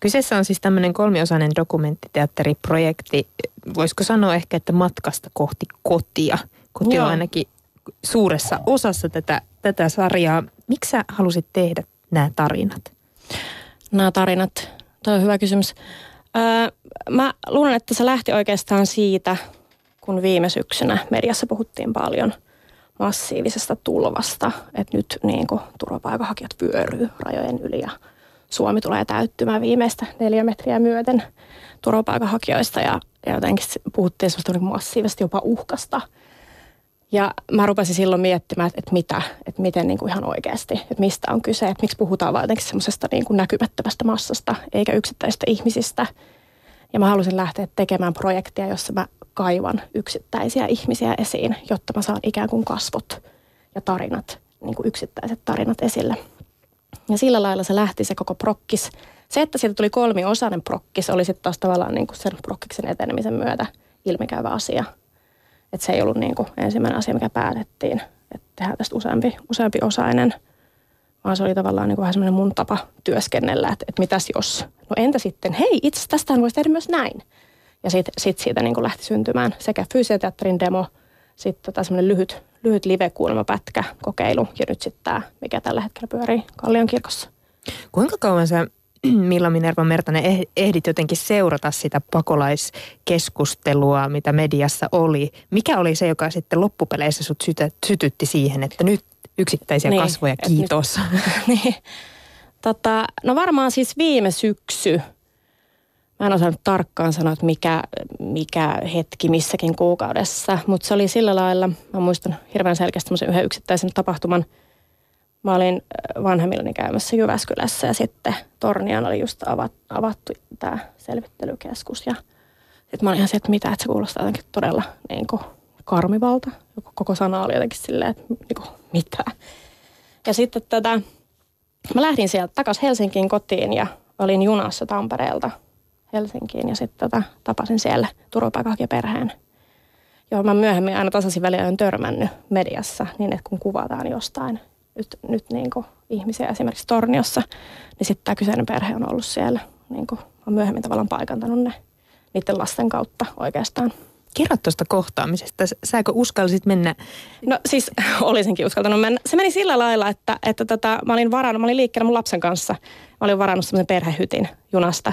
Kyseessä on siis tämmöinen kolmiosainen dokumenttiteatteriprojekti. Voisiko sanoa ehkä, että matkasta kohti kotia. Koti Joo. on ainakin suuressa osassa tätä, tätä sarjaa. Miksi sä halusit tehdä nämä tarinat? Nämä tarinat, tuo on hyvä kysymys. Öö, mä luulen, että se lähti oikeastaan siitä, kun viime syksynä mediassa puhuttiin paljon massiivisesta tulvasta, että nyt niin kuin, turvapaikanhakijat vyöryy rajojen yli ja Suomi tulee täyttymään viimeistä neljä metriä myöten turvapaikanhakijoista ja, ja jotenkin puhuttiin sellaista niin massiivisesti jopa uhkasta. Ja mä rupesin silloin miettimään, että, että mitä, että miten niin kuin ihan oikeasti, että mistä on kyse, että miksi puhutaan vain jotenkin semmoisesta niin kuin näkymättömästä massasta eikä yksittäisistä ihmisistä. Ja mä halusin lähteä tekemään projektia, jossa mä kaivan yksittäisiä ihmisiä esiin, jotta mä saan ikään kuin kasvot ja tarinat, niin kuin yksittäiset tarinat esille. Ja sillä lailla se lähti se koko prokkis. Se, että siitä tuli kolmiosainen prokkis, oli sitten taas tavallaan niin kuin sen prokkiksen etenemisen myötä ilmikäyvä asia. Että se ei ollut niin kuin ensimmäinen asia, mikä päätettiin, että tehdään tästä useampi, useampi osainen, vaan se oli tavallaan niin kuin vähän semmoinen mun tapa työskennellä, että, että mitäs jos. No entä sitten, hei itse tästähän voisi tehdä myös näin. Ja sitten sit siitä niin kuin lähti syntymään sekä fysioteatterin demo, sitten tota semmoinen lyhyt lyhyt live-kuulemapätkä kokeilu ja nyt sitten tämä, mikä tällä hetkellä pyörii Kallion kirkossa. Kuinka kauan sä Milla Minerva Mertanen eh-, ehdit jotenkin seurata sitä pakolaiskeskustelua, mitä mediassa oli. Mikä oli se, joka sitten loppupeleissä sut sytytti siihen, että nyt yksittäisiä niin, kasvoja, kiitos. Nyt, niin. tota, no varmaan siis viime syksy – Mä en osannut tarkkaan sanoa, että mikä, mikä hetki missäkin kuukaudessa, mutta se oli sillä lailla, mä muistan hirveän selkeästi yhden yksittäisen tapahtuman. Mä olin äh, vanhemmillani käymässä Jyväskylässä ja sitten Tornian oli just avattu, avattu tämä selvittelykeskus. Ja sitten mä olin ihan se, että mitä, että se kuulostaa jotenkin todella niin kuin karmivalta. Koko sana oli jotenkin silleen, että niin kuin, mitä. Ja sitten tätä, mä lähdin sieltä takaisin Helsinkiin kotiin ja olin junassa Tampereelta – Helsinkiin ja sitten tota, tapasin siellä turvapaikanhakijaperheen, johon mä myöhemmin aina tasaisin väliä olen törmännyt mediassa niin, että kun kuvataan jostain nyt, nyt niin kuin ihmisiä esimerkiksi Torniossa, niin sitten tämä kyseinen perhe on ollut siellä. Niin kuin, on myöhemmin tavallaan paikantanut ne niiden lasten kautta oikeastaan. Kerro tuosta kohtaamisesta. Sääkö uskallisit mennä? No siis olisinkin uskaltanut mennä. Se meni sillä lailla, että, että tota, mä olin varannut, mä olin liikkeellä mun lapsen kanssa. Mä olin varannut semmoisen perhehytin junasta.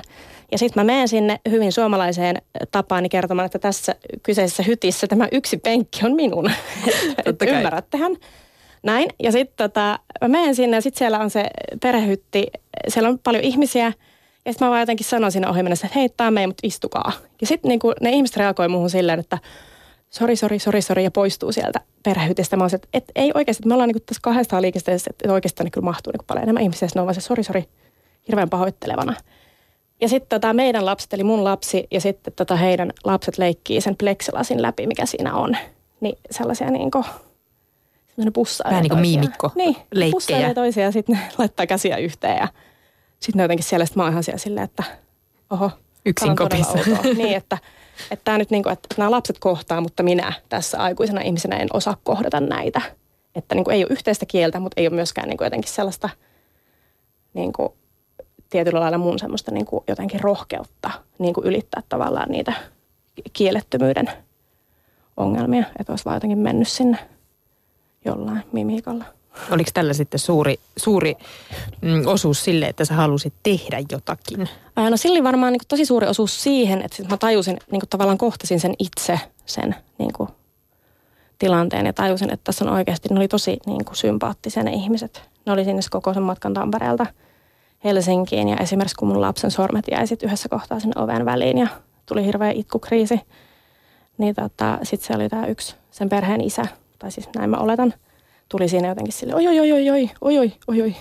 Ja sitten mä menen sinne hyvin suomalaiseen tapaani kertomaan, että tässä kyseisessä hytissä tämä yksi penkki on minun. että ymmärrättehän. Näin. Ja sitten tota, mä menen sinne ja sitten siellä on se perhehytti. Siellä on paljon ihmisiä. Ja sitten mä vaan jotenkin sanon siinä ohi mennessä, että hei, tämä meidän, mutta istukaa. Ja sitten niinku, ne ihmiset reagoi muuhun silleen, että sori, sori, sori, sori, ja poistuu sieltä perhehytistä. Mä olisin, että, että ei oikeasti, että me ollaan niinku tässä kahdesta liikesteessä, että oikeastaan niin kyllä mahtuu niinku paljon enemmän ihmisiä. Sitten on vaan se sori, sori, hirveän pahoittelevana. Ja sitten tota meidän lapset, eli mun lapsi ja sitten tota heidän lapset leikkii sen pleksilasin läpi, mikä siinä on. Niin sellaisia niin kuin, pussailee Vähän niin kuin miimikko Niin, pussailee toisia ja sitten ne laittaa käsiä yhteen ja sitten ne jotenkin siellä, sitten mä oon ihan siellä silleen, että oho. Yksin kopissa. niin, että, että tämä nyt niin kuin, että nämä lapset kohtaa, mutta minä tässä aikuisena ihmisenä en osaa kohdata näitä. Että niin kuin ei ole yhteistä kieltä, mutta ei ole myöskään niin kuin jotenkin sellaista niin kuin tietyllä lailla mun semmoista niin kuin jotenkin rohkeutta niin kuin ylittää tavallaan niitä kielettömyyden ongelmia, että olisi vaan jotenkin mennyt sinne jollain mimiikalla. Oliko tällä sitten suuri, suuri mm, osuus sille, että sä halusit tehdä jotakin? No sillä oli varmaan niin kuin, tosi suuri osuus siihen, että mä tajusin, niin kuin, tavallaan kohtasin sen itse, sen niin kuin, tilanteen ja tajusin, että tässä on oikeasti, ne oli tosi niin kuin, sympaattisia ne ihmiset. Ne oli sinne koko sen matkan Tampereelta – Helsinkiin ja esimerkiksi kun mun lapsen sormet jäi sit yhdessä kohtaa sinne oven väliin ja tuli hirveä itkukriisi, niin tota, sitten se oli tämä yksi sen perheen isä, tai siis näin mä oletan, tuli siinä jotenkin sille oi oi oi oi oi oi oi oi oi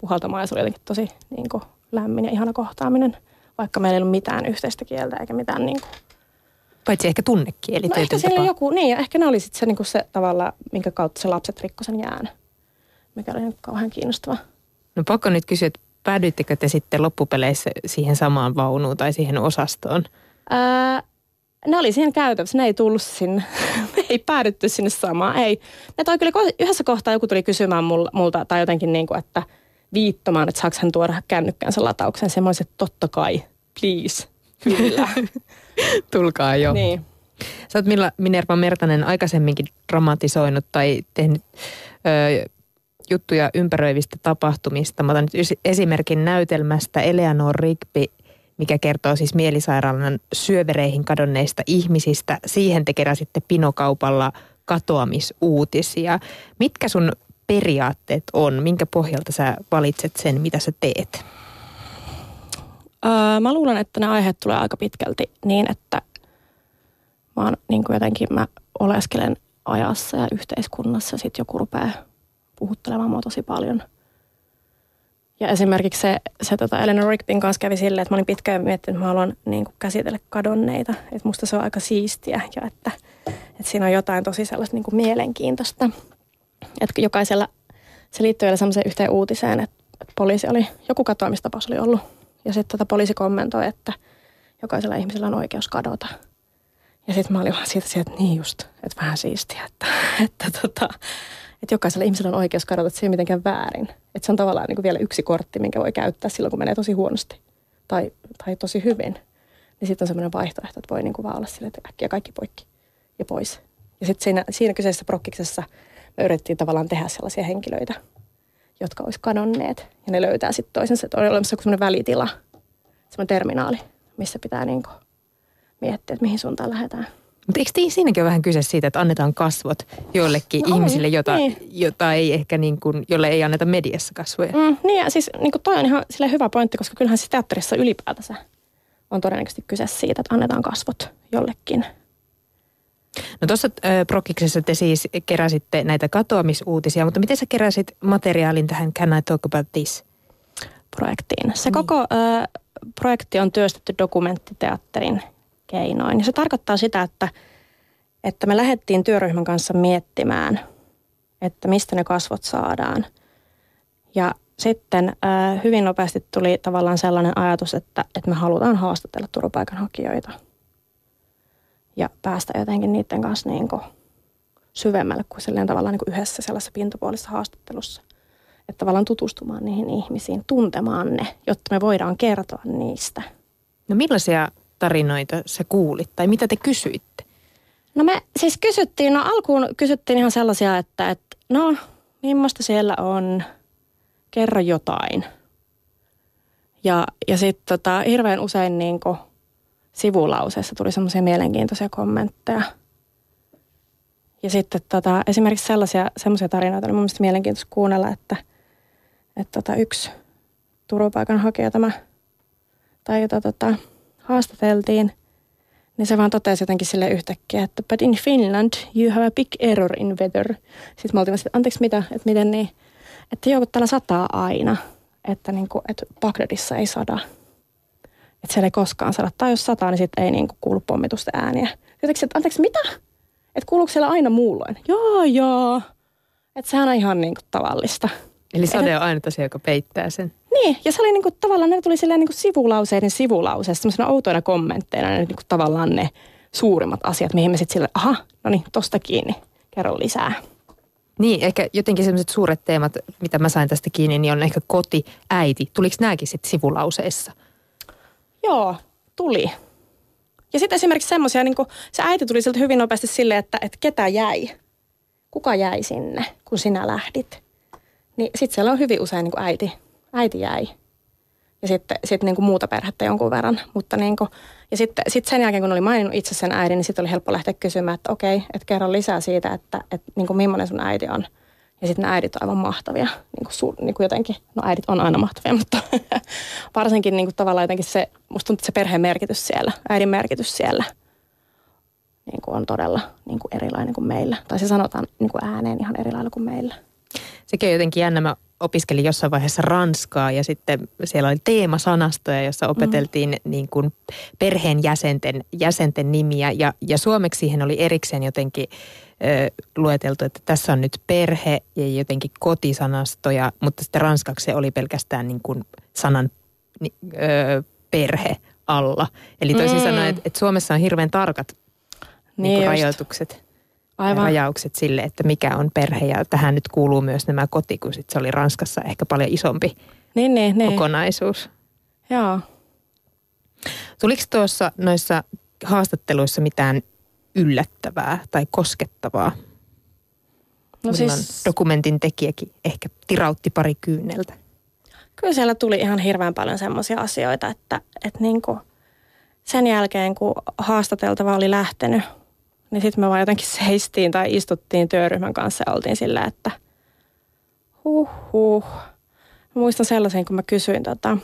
puhaltamaan ja se oli jotenkin tosi niin kuin, lämmin ja ihana kohtaaminen, vaikka meillä ei ollut mitään yhteistä kieltä eikä mitään niin kuin, Paitsi ehkä tunnekieli. No ehkä siellä joku, niin ja ehkä ne oli sitten se, niin se tavalla, minkä kautta se lapset rikkoi sen jään, mikä oli kauhean kiinnostava. No pakko nyt kysyä, että päädyittekö te sitten loppupeleissä siihen samaan vaunuun tai siihen osastoon? Ää, ne oli siinä käytössä, ne ei tullut sinne, me ei päädytty sinne samaan, ei. Ne toi kyllä yhdessä kohtaa joku tuli kysymään multa, tai jotenkin niin kuin, että, viittomaan, että saako hän tuoda kännykkänsä latauksen. Semmoiset, että totta kai, please, kyllä. Tulkaa jo. niin. Sä oot Milla Minerva Mertanen aikaisemminkin dramatisoinut tai tehnyt ö, juttuja ympäröivistä tapahtumista. Mä otan nyt esimerkin näytelmästä Eleanor Rigby, mikä kertoo siis mielisairaalan syövereihin kadonneista ihmisistä. Siihen te keräsitte pinokaupalla katoamisuutisia. Mitkä sun periaatteet on? Minkä pohjalta sä valitset sen, mitä sä teet? Öö, mä luulen, että ne aiheet tulee aika pitkälti niin, että mä oon niin kuin jotenkin mä oleskelen ajassa ja yhteiskunnassa sitten joku rupeaa puhuttelemaan mua tosi paljon. Ja esimerkiksi se, se tota Eleanor Rigbyn kanssa kävi silleen, että mä olin pitkään miettinyt, että mä haluan niin kuin käsitellä kadonneita. Että musta se on aika siistiä ja että, että siinä on jotain tosi sellaista niin kuin mielenkiintoista. Että jokaisella, se liittyy vielä semmoiseen yhteen uutiseen, että, että poliisi oli, joku katoamistapaus oli ollut. Ja sitten tota poliisi kommentoi, että jokaisella ihmisellä on oikeus kadota. Ja sitten mä olin vaan siitä, että niin just, että vähän siistiä, että, että, tota, että jokaisella ihmisellä on oikeus kadota, että se ei mitenkään väärin. Että se on tavallaan niin kuin vielä yksi kortti, minkä voi käyttää silloin, kun menee tosi huonosti tai, tai tosi hyvin. Niin sitten on semmoinen vaihtoehto, että voi niin kuin vaan olla silleen, että äkkiä kaikki poikki ja pois. Ja sitten siinä, siinä kyseisessä prokkiksessa me yritettiin tavallaan tehdä sellaisia henkilöitä, jotka olisi kadonneet. Ja ne löytää sitten toisensa, että on olemassa joku semmoinen välitila, semmoinen terminaali, missä pitää niin kuin miettiä, että mihin suuntaan lähdetään. Mutta eikö siinäkin ole vähän kyse siitä, että annetaan kasvot joillekin no, ihmisille, jota, niin. jota ei ehkä niin kuin, jolle ei anneta mediassa kasvoja? Mm, niin ja siis niin kuin toi on ihan sille hyvä pointti, koska kyllähän siis teatterissa ylipäätänsä on todennäköisesti kyse siitä, että annetaan kasvot jollekin. No tuossa äh, Prokiksessa te siis keräsitte näitä katoamisuutisia, mutta miten sä keräsit materiaalin tähän Can I Talk About This? Projektiin. Se niin. koko äh, projekti on työstetty dokumenttiteatterin keinoin. Ja se tarkoittaa sitä, että, että me lähdettiin työryhmän kanssa miettimään, että mistä ne kasvot saadaan. Ja sitten äh, hyvin nopeasti tuli tavallaan sellainen ajatus, että, että me halutaan haastatella turvapaikanhakijoita ja päästä jotenkin niiden kanssa niin kuin syvemmälle kuin silleen tavallaan niin kuin yhdessä sellaisessa pintapuolisessa haastattelussa. Että tavallaan tutustumaan niihin ihmisiin, tuntemaan ne, jotta me voidaan kertoa niistä. No millaisia tarinoita sä kuulit tai mitä te kysyitte? No me siis kysyttiin, no alkuun kysyttiin ihan sellaisia, että, että no millaista siellä on, kerro jotain. Ja, ja sitten tota, hirveän usein niin sivulauseessa tuli semmoisia mielenkiintoisia kommentteja. Ja sitten tota, esimerkiksi sellaisia semmoisia tarinoita oli mun mielestä mielenkiintoista kuunnella, että, että tota, yksi turvapaikanhakija tämä, tai jota tota, haastateltiin, niin se vaan totesi jotenkin sille yhtäkkiä, että but in Finland you have a big error in weather. Sitten me oltiin että anteeksi mitä, että miten niin, että joo, täällä sataa aina, että, niin kuin, että Bagdadissa ei sada. Että siellä ei koskaan sada. Tai jos sataa, niin sitten ei niin kuin kuulu pommitusten ääniä. Jotenkin, että anteeksi mitä? Että kuuluuko siellä aina muulloin? Joo, joo. Että sehän on ihan niin kuin tavallista. Eli sade on aina tosiaan, joka peittää sen. Niin, ja se oli niinku, tavallaan, ne tuli silleen niinku sivulauseiden sivulauseessa, semmoisena outoina kommentteina, ne niinku, tavallaan ne suurimmat asiat, mihin me sitten sille, aha, no niin, tosta kiinni, kerro lisää. Niin, ehkä jotenkin sellaiset suuret teemat, mitä mä sain tästä kiinni, niin on ehkä koti, äiti. Tuliko nämäkin sitten sivulauseissa? Joo, tuli. Ja sitten esimerkiksi semmoisia, niin se äiti tuli siltä hyvin nopeasti silleen, että, että ketä jäi? Kuka jäi sinne, kun sinä lähdit? Niin sitten siellä on hyvin usein niin kuin äiti, äiti jäi. Ja sitten sit niin kuin muuta perhettä jonkun verran. Mutta niin kuin, ja sitten sit sen jälkeen, kun oli maininnut itse sen äidin, niin sitten oli helppo lähteä kysymään, että okei, että kerro lisää siitä, että, että niin kuin millainen sun äiti on. Ja sitten ne äidit on aivan mahtavia. Niin kuin, su, niin kuin jotenkin, no äidit on aina mahtavia, mutta varsinkin niin kuin tavallaan jotenkin se, musta tuntuu, että se perheen merkitys siellä, äidin merkitys siellä niin kuin on todella niin kuin erilainen kuin meillä. Tai se sanotaan niin kuin ääneen ihan eri lailla kuin meillä. Sekin on jotenkin jännä. Mä opiskelin jossain vaiheessa ranskaa ja sitten siellä oli teemasanastoja, jossa opeteltiin mm. niin kuin perheen jäsenten, jäsenten nimiä ja, ja suomeksi siihen oli erikseen jotenkin ö, lueteltu, että tässä on nyt perhe ja jotenkin kotisanastoja, mutta sitten ranskaksi se oli pelkästään niin kuin sanan ö, perhe alla. Eli toisin mm. sanoen, että, että Suomessa on hirveän tarkat niin niin rajoitukset. Aivan. rajaukset sille, että mikä on perhe. Ja tähän nyt kuuluu myös nämä koti, kun sit se oli Ranskassa ehkä paljon isompi niin, niin, niin. kokonaisuus. Joo. Tuliko tuossa noissa haastatteluissa mitään yllättävää tai koskettavaa? No siis... dokumentin tekijäkin ehkä tirautti pari kyyneltä. Kyllä siellä tuli ihan hirveän paljon semmoisia asioita, että, että niin kuin sen jälkeen kun haastateltava oli lähtenyt, niin sitten me vaan jotenkin seistiin tai istuttiin työryhmän kanssa ja oltiin sillä, että huh huh. Muistan sellaisen, kun mä kysyin tota,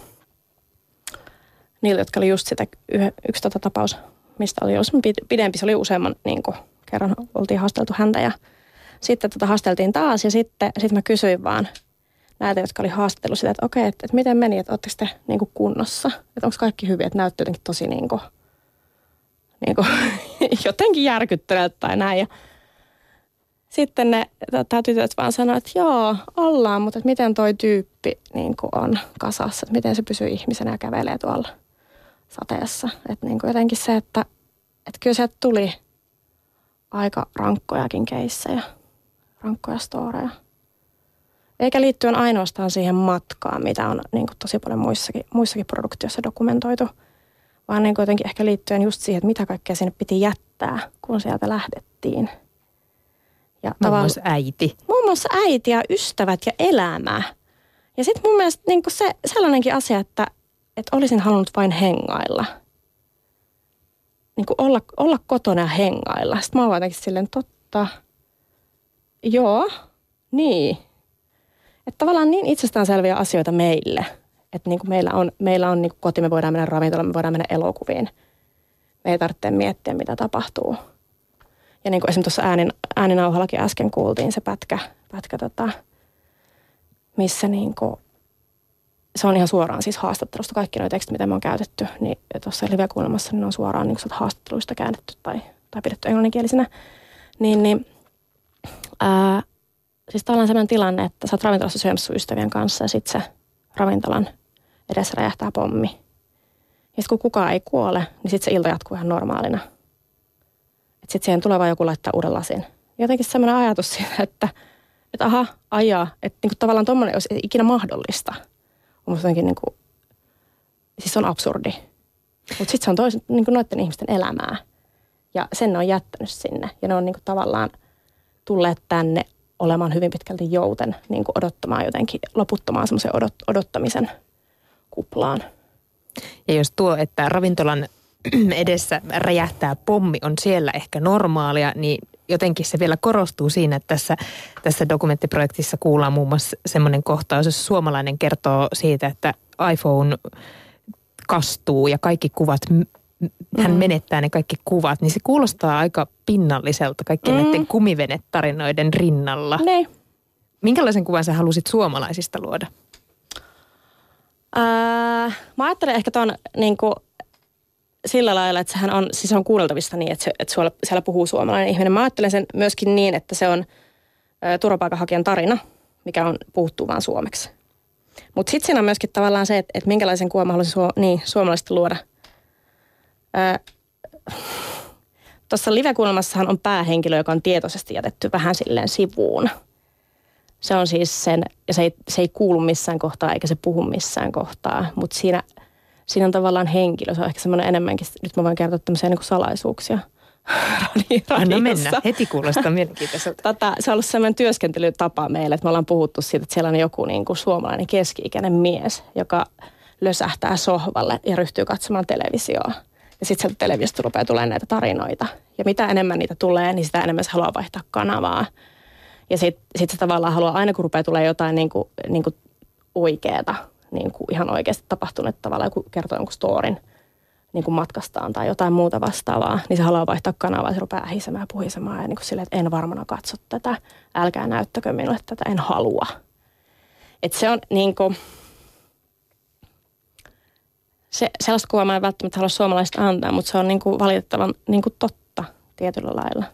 niiltä, jotka oli just sitä yksi tota tapaus, mistä oli ollut pidempi, se oli useamman niin kuin, kerran oltiin haasteltu häntä ja sitten tota haasteltiin taas ja sitten sit mä kysyin vaan näitä, jotka oli haastattelut sitä, että okei, että, että miten meni, että oletteko te niin kunnossa, että onko kaikki hyvin, että näyttää jotenkin tosi niin kuin, niin kuin, jotenkin järkyttäneeltä tai näin ja sitten ne tota, tytöt vaan sanoivat, että joo, ollaan, mutta että miten toi tyyppi niin kuin on kasassa, että miten se pysyy ihmisenä ja kävelee tuolla sateessa. Että niin kuin jotenkin se, että, että kyllä sieltä tuli aika rankkojakin keissejä, rankkoja storeja. Eikä liittyen ainoastaan siihen matkaan, mitä on niin kuin tosi paljon muissakin, muissakin produktioissa dokumentoitu, vaan niin kuin jotenkin ehkä liittyen just siihen, että mitä kaikkea sinne piti jättää, kun sieltä lähdettiin. Ja muun muassa äiti. Muun muassa äiti ja ystävät ja elämä. Ja sitten mun mielestä niin kuin se sellainenkin asia, että, että olisin halunnut vain hengailla. Niin kuin olla, olla kotona ja hengailla. Sitten mä oon jotenkin silleen, totta. Joo, niin. Että tavallaan niin itsestäänselviä asioita meille. Että niin kuin meillä on, meillä on niin kuin koti, me voidaan mennä ravintolaan, me voidaan mennä elokuviin. Me ei tarvitse miettiä, mitä tapahtuu. Ja niin kuin esimerkiksi tuossa äänin, ääninauhallakin äsken kuultiin se pätkä, pätkä tota, missä niin kuin se on ihan suoraan siis haastattelusta. Kaikki nuo tekstit, mitä me on käytetty, niin tuossa live-kuulemassa niin ne on suoraan niin haastatteluista käännetty tai, tai pidetty englanninkielisenä. Niin, niin ää, siis tavallaan sellainen tilanne, että sä oot ravintolassa syömässä ystävien kanssa ja sitten se ravintolan edessä räjähtää pommi. Ja sitten kun kukaan ei kuole, niin sitten se ilta jatkuu ihan normaalina. Että sitten siihen tulee vaan joku laittaa uuden lasin. Jotenkin sellainen ajatus siitä, että, että aha, ajaa, että niinku tavallaan tuommoinen olisi ikinä mahdollista – on musta jotenkin niin kuin, siis on absurdi. Mutta sitten se on toisen, niin kuin noiden ihmisten elämää. Ja sen ne on jättänyt sinne. Ja ne on niin kuin tavallaan tulleet tänne olemaan hyvin pitkälti jouten kuin odottamaan jotenkin, loputtomaan semmoisen odot, odottamisen kuplaan. Ja jos tuo, että ravintolan edessä räjähtää pommi on siellä ehkä normaalia, niin jotenkin se vielä korostuu siinä, että tässä, tässä dokumenttiprojektissa kuullaan muun muassa semmoinen kohtaus, jos suomalainen kertoo siitä, että iPhone kastuu ja kaikki kuvat, hän mm. menettää ne kaikki kuvat, niin se kuulostaa aika pinnalliselta kaikkien mm. näiden kumivenetarinoiden rinnalla. Ne. Minkälaisen kuvan sä halusit suomalaisista luoda? Äh, mä ajattelen ehkä tuon niin sillä lailla, että sehän on, siis on kuunneltavissa niin, että, se, että siellä, siellä puhuu suomalainen ihminen. Mä ajattelen sen myöskin niin, että se on ä, turvapaikanhakijan tarina, mikä on puhuttu vaan suomeksi. Mutta sitten siinä on myöskin tavallaan se, että, että minkälaisen kuvan mä haluaisin suo, niin, suomalaisesti luoda. Tuossa live-kuunnelmassahan on päähenkilö, joka on tietoisesti jätetty vähän silleen sivuun. Se on siis sen, ja se ei, se ei kuulu missään kohtaa eikä se puhu missään kohtaa, mutta siinä – siinä on tavallaan henkilö. Se on ehkä semmoinen enemmänkin, nyt mä voin kertoa tämmöisiä niin kuin salaisuuksia. Anna mennä, heti kuulostaa mielenkiintoiselta. Tätä, se on ollut semmoinen työskentelytapa meille, että me ollaan puhuttu siitä, että siellä on joku niin kuin suomalainen keski-ikäinen mies, joka lösähtää sohvalle ja ryhtyy katsomaan televisioa. Ja sitten sieltä televisiosta rupeaa tulemaan näitä tarinoita. Ja mitä enemmän niitä tulee, niin sitä enemmän se haluaa vaihtaa kanavaa. Ja sitten sit se tavallaan haluaa, aina kun rupeaa tulee jotain niin kuin, niin kuin oikeaa, niin kuin ihan oikeasti tapahtunut tavalla, joku kertoo jonkun storin niin kuin matkastaan tai jotain muuta vastaavaa, niin se haluaa vaihtaa kanavaa ja se rupeaa ähisemään ja puhisemaan ja niin kuin silleen, että en varmana katso tätä, älkää näyttäkö minulle tätä, en halua. Että se on niin kuin, se, sellaista kuvaa mä en välttämättä halua suomalaista antaa, mutta se on niin kuin valitettavan niin kuin totta tietyllä lailla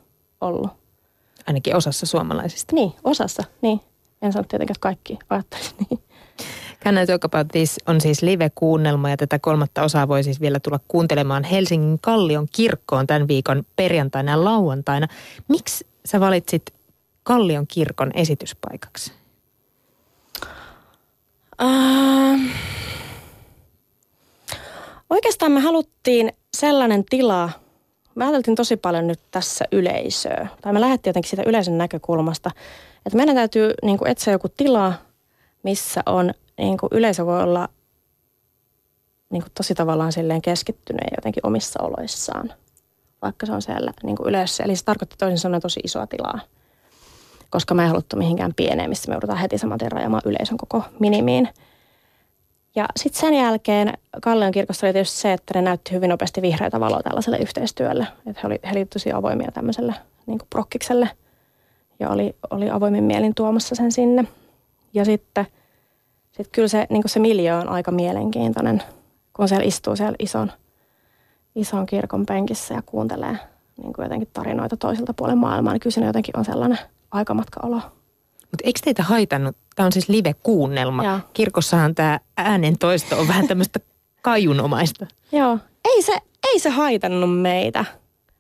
ollut. Ainakin osassa suomalaisista. Niin, osassa, niin. En sano tietenkään, että kaikki ajattelisi niin. About This on siis live-kuunnelma ja tätä kolmatta osaa voi siis vielä tulla kuuntelemaan Helsingin Kallion kirkkoon tämän viikon perjantaina ja lauantaina. Miksi sä valitsit Kallion kirkon esityspaikaksi? Äh, oikeastaan me haluttiin sellainen tila, me ajateltiin tosi paljon nyt tässä yleisöä, tai me lähdettiin jotenkin siitä yleisön näkökulmasta, että meidän täytyy niin kuin etsiä joku tila, missä on niin kuin yleisö voi olla niin kuin tosi tavallaan silleen keskittyneen jotenkin omissa oloissaan, vaikka se on siellä niin kuin yleisössä. Eli se tarkoitti toisin sanoen tosi isoa tilaa, koska me ei haluttu mihinkään pieneen, missä me joudutaan heti saman tien rajamaan yleisön koko minimiin. Ja sitten sen jälkeen Kallion kirkossa oli tietysti se, että ne näytti hyvin nopeasti vihreitä valoa tällaiselle yhteistyölle. Että he olivat oli tosi avoimia tämmöiselle niin prokkikselle ja oli, oli avoimin mielin tuomassa sen sinne. Ja sitten sit kyllä se, niin se miljö on aika mielenkiintoinen, kun siellä istuu siellä ison, ison kirkon penkissä ja kuuntelee niin jotenkin tarinoita toiselta puolen maailmaa, niin kyllä siinä jotenkin on sellainen aikamatka-olo. Mutta eikö teitä haitannut, tämä on siis live-kuunnelma. Ja. Kirkossahan tämä äänen toisto on vähän tämmöistä kajunomaista. Joo, ei se, ei se haitannut meitä.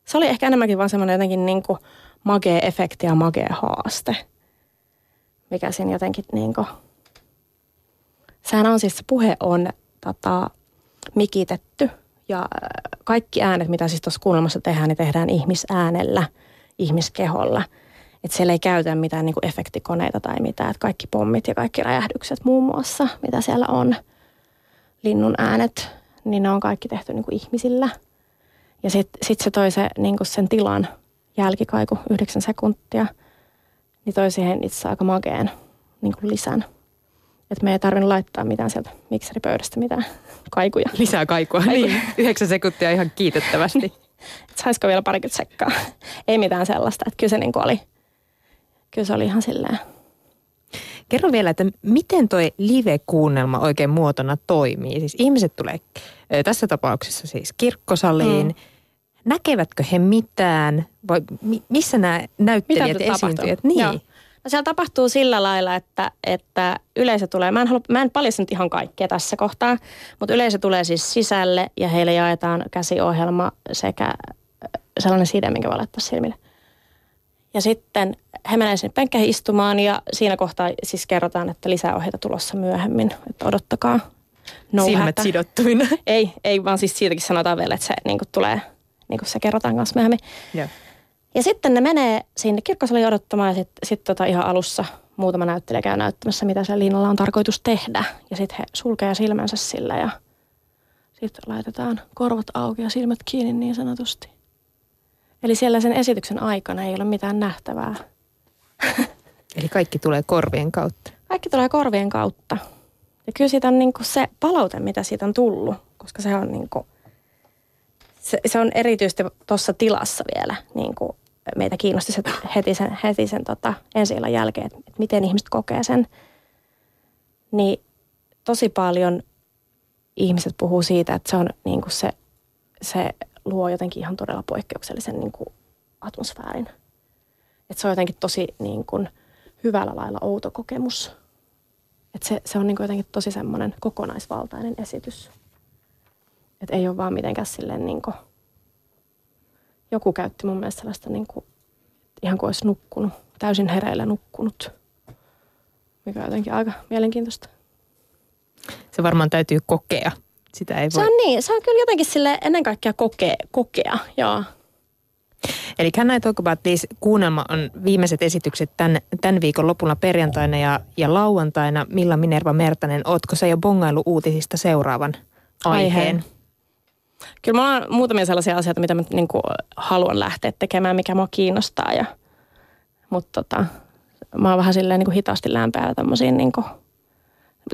Se oli ehkä enemmänkin vaan semmoinen jotenkin niin kuin magee efekti ja magee haaste. Mikä siinä jotenkin niin kuin... Sehän on siis, se puhe on tota, mikitetty ja äh, kaikki äänet, mitä siis tuossa kuunnelmassa tehdään, niin tehdään ihmisäänellä, ihmiskeholla. Että siellä ei käytä mitään niin kuin efektikoneita tai mitään. Että kaikki pommit ja kaikki räjähdykset muun muassa, mitä siellä on, linnun äänet, niin ne on kaikki tehty niin kuin ihmisillä. Ja sitten sit se toi se, niin kuin sen tilan jälkikaiku yhdeksän sekuntia, niin toi siihen itse aika makeen niin kuin lisän. Että me ei tarvinnut laittaa mitään sieltä mikseripöydästä, mitään kaikuja. Lisää kaikua, niin. Yhdeksän sekuntia ihan kiitettävästi. saisiko vielä parikymmentä sekkaa? ei mitään sellaista. Että kyllä se niin oli, kyllä se oli ihan silleen. Kerro vielä, että miten toi live-kuunnelma oikein muotona toimii? Siis ihmiset tulee tässä tapauksessa siis kirkkosaliin. Mm. Näkevätkö he mitään? Vai missä nämä näyttelijät ja esiintyjät? Niin. Joo. No siellä tapahtuu sillä lailla, että, että yleisö tulee, mä en, halua, mä en paljasta nyt ihan kaikkea tässä kohtaa, mutta yleisö tulee siis sisälle ja heille jaetaan käsiohjelma sekä sellainen side, minkä voi laittaa silmille. Ja sitten he menevät sinne penkkeihin istumaan ja siinä kohtaa siis kerrotaan, että lisää ohjeita tulossa myöhemmin, että odottakaa. No Silmät hätä. sidottuina. Ei, ei, vaan siis siitäkin sanotaan vielä, että se niin kuin tulee, niin kuin se kerrotaan kanssa myöhemmin. Yeah. Ja sitten ne menee sinne kirkkosaliin odottamaan ja sitten sit tota ihan alussa muutama näyttelijä käy näyttämässä, mitä se linnalla on tarkoitus tehdä. Ja sitten he sulkee silmänsä sillä ja sitten laitetaan korvat auki ja silmät kiinni niin sanotusti. Eli siellä sen esityksen aikana ei ole mitään nähtävää. Eli kaikki tulee korvien kautta? Kaikki tulee korvien kautta. Ja kyllä siitä on niin se palaute, mitä siitä on tullut, koska se on niin kuin, se, se on erityisesti tuossa tilassa vielä niin kuin meitä kiinnosti se heti sen, heti sen tota, ensi jälkeen, että, että miten ihmiset kokee sen. Niin tosi paljon ihmiset puhuu siitä, että se on niin kuin se, se luo jotenkin ihan todella poikkeuksellisen niin kuin atmosfäärin. Että se on jotenkin tosi niin kuin, hyvällä lailla outo kokemus. Että se, se on niin kuin jotenkin tosi semmoinen kokonaisvaltainen esitys. Että ei ole vaan mitenkään silleen niin kuin, joku käytti mun mielestä sellaista niin kuin, ihan kuin olisi nukkunut, täysin hereillä nukkunut, mikä on jotenkin aika mielenkiintoista. Se varmaan täytyy kokea. Sitä ei voi... Se on niin, se on kyllä jotenkin sille ennen kaikkea kokea, kokea joo. Eli Can I Talk About This kuunnelma on viimeiset esitykset tämän, tämän viikon lopulla perjantaina ja, ja lauantaina. Milla Minerva Mertanen, ootko sä jo bongailu uutisista seuraavan aiheen? aiheen? Kyllä mulla on muutamia sellaisia asioita, mitä mä niin kuin haluan lähteä tekemään, mikä mua kiinnostaa. Ja, mutta tota, mä oon vähän silleen niin kuin hitaasti lämpeällä tämmöisiin niin kuin,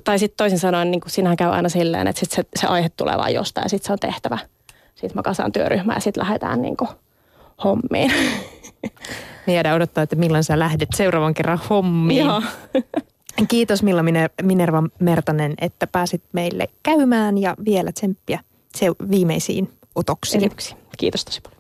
tai sitten toisin sanoen, niin kuin siinähän käy aina silleen, että sit se, se aihe tulee vaan jostain ja sitten se on tehtävä. Sitten mä kasaan työryhmää ja sitten lähdetään niin kuin hommiin. Jäädään odottaa, että milloin sä lähdet seuraavan kerran hommiin. Joo. Kiitos Milla Minerva Mertanen, että pääsit meille käymään ja vielä tsemppiä se viimeisiin otoksiin. Kiitos tosi paljon.